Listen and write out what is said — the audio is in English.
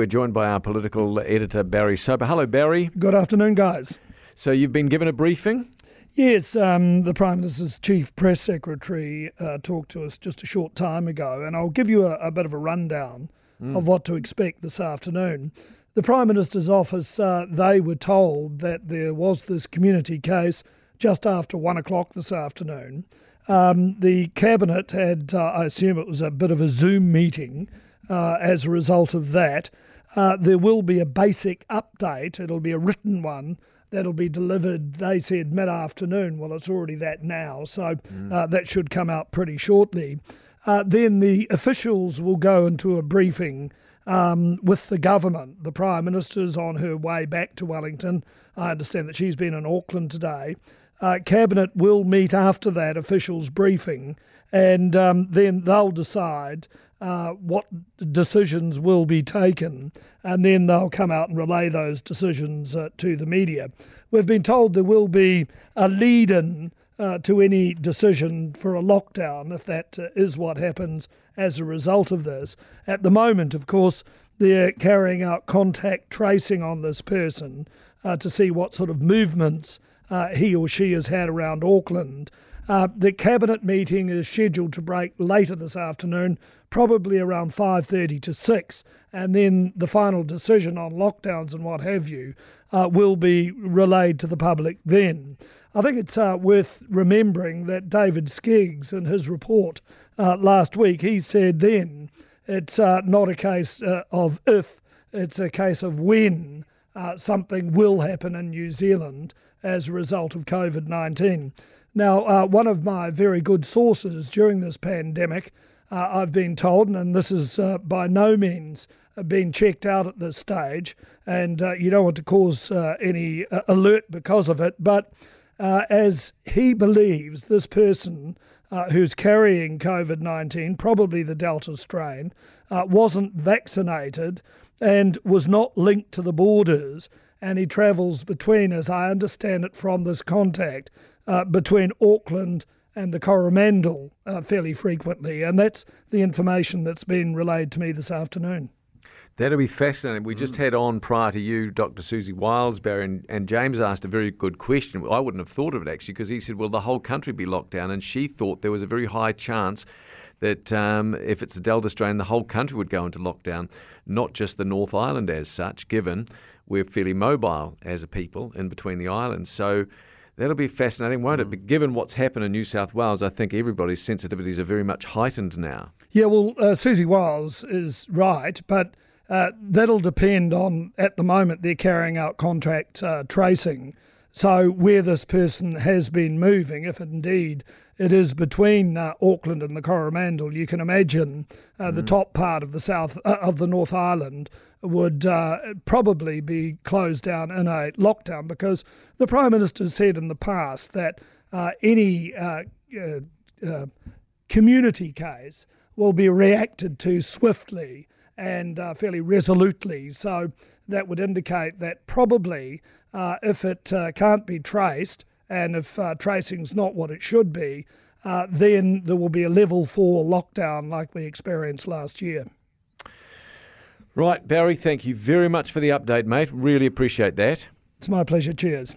We're joined by our political editor, Barry Soper. Hello, Barry. Good afternoon, guys. So, you've been given a briefing? Yes, um, the Prime Minister's Chief Press Secretary uh, talked to us just a short time ago, and I'll give you a, a bit of a rundown mm. of what to expect this afternoon. The Prime Minister's office, uh, they were told that there was this community case just after one o'clock this afternoon. Um, the Cabinet had, uh, I assume it was a bit of a Zoom meeting uh, as a result of that. Uh, there will be a basic update, it'll be a written one that'll be delivered, they said, mid afternoon. Well, it's already that now, so mm. uh, that should come out pretty shortly. Uh, then the officials will go into a briefing um, with the government. The Prime Minister's on her way back to Wellington. I understand that she's been in Auckland today. Uh, Cabinet will meet after that officials' briefing, and um, then they'll decide uh, what decisions will be taken, and then they'll come out and relay those decisions uh, to the media. We've been told there will be a lead in uh, to any decision for a lockdown, if that uh, is what happens as a result of this. At the moment, of course, they're carrying out contact tracing on this person uh, to see what sort of movements he or she has had around Auckland. Uh, the cabinet meeting is scheduled to break later this afternoon, probably around 5:30 to 6, and then the final decision on lockdowns and what have you uh, will be relayed to the public then. I think it's uh, worth remembering that David Skeggs, in his report uh, last week, he said then it's uh, not a case uh, of if, it's a case of when something will happen in New Zealand as a result of COVID 19. Now, uh, one of my very good sources during this pandemic, uh, I've been told, and this is uh, by no means uh, been checked out at this stage, and uh, you don't want to cause uh, any alert because of it, but as he believes this person who's carrying COVID 19, probably the Delta strain, wasn't vaccinated and was not linked to the borders and he travels between, as I understand it from this contact, uh, between Auckland and the Coromandel uh, fairly frequently. And that's the information that's been relayed to me this afternoon. That'll be fascinating. We just had on prior to you, Dr. Siouxsie Wilesbury, and, and, James asked a very good question. I wouldn't have thought of it actually, because he said, "Well, the whole country be locked down," and she thought there was a very high chance that um, if it's a Delta strain, the whole country would go into lockdown, not just the North Island as such, given we're fairly mobile as a people in between the islands. So that'll be fascinating, won't it? But given what's happened in New South Wales, I think everybody's sensitivities are very much heightened now. Yeah, well, uh, Siouxsie Wiles is right, but uh, that'll depend on, at the moment, they're carrying out contract uh, tracing. So, where this person has been moving, if indeed it is between uh, Auckland and the Coromandel, you can imagine uh, mm. the top part of the south uh, of the North Island would uh, probably be closed down in a lockdown because the Prime Minister said in the past that uh, any uh, community case will be reacted to swiftly and fairly resolutely. So that would indicate that probably uh, if it uh, can't be traced and if uh, tracing's not what it should be, uh, then there will be a level four lockdown like we experienced last year. Right, Barry, thank you very much for the update, mate. Really appreciate that. It's my pleasure. Cheers.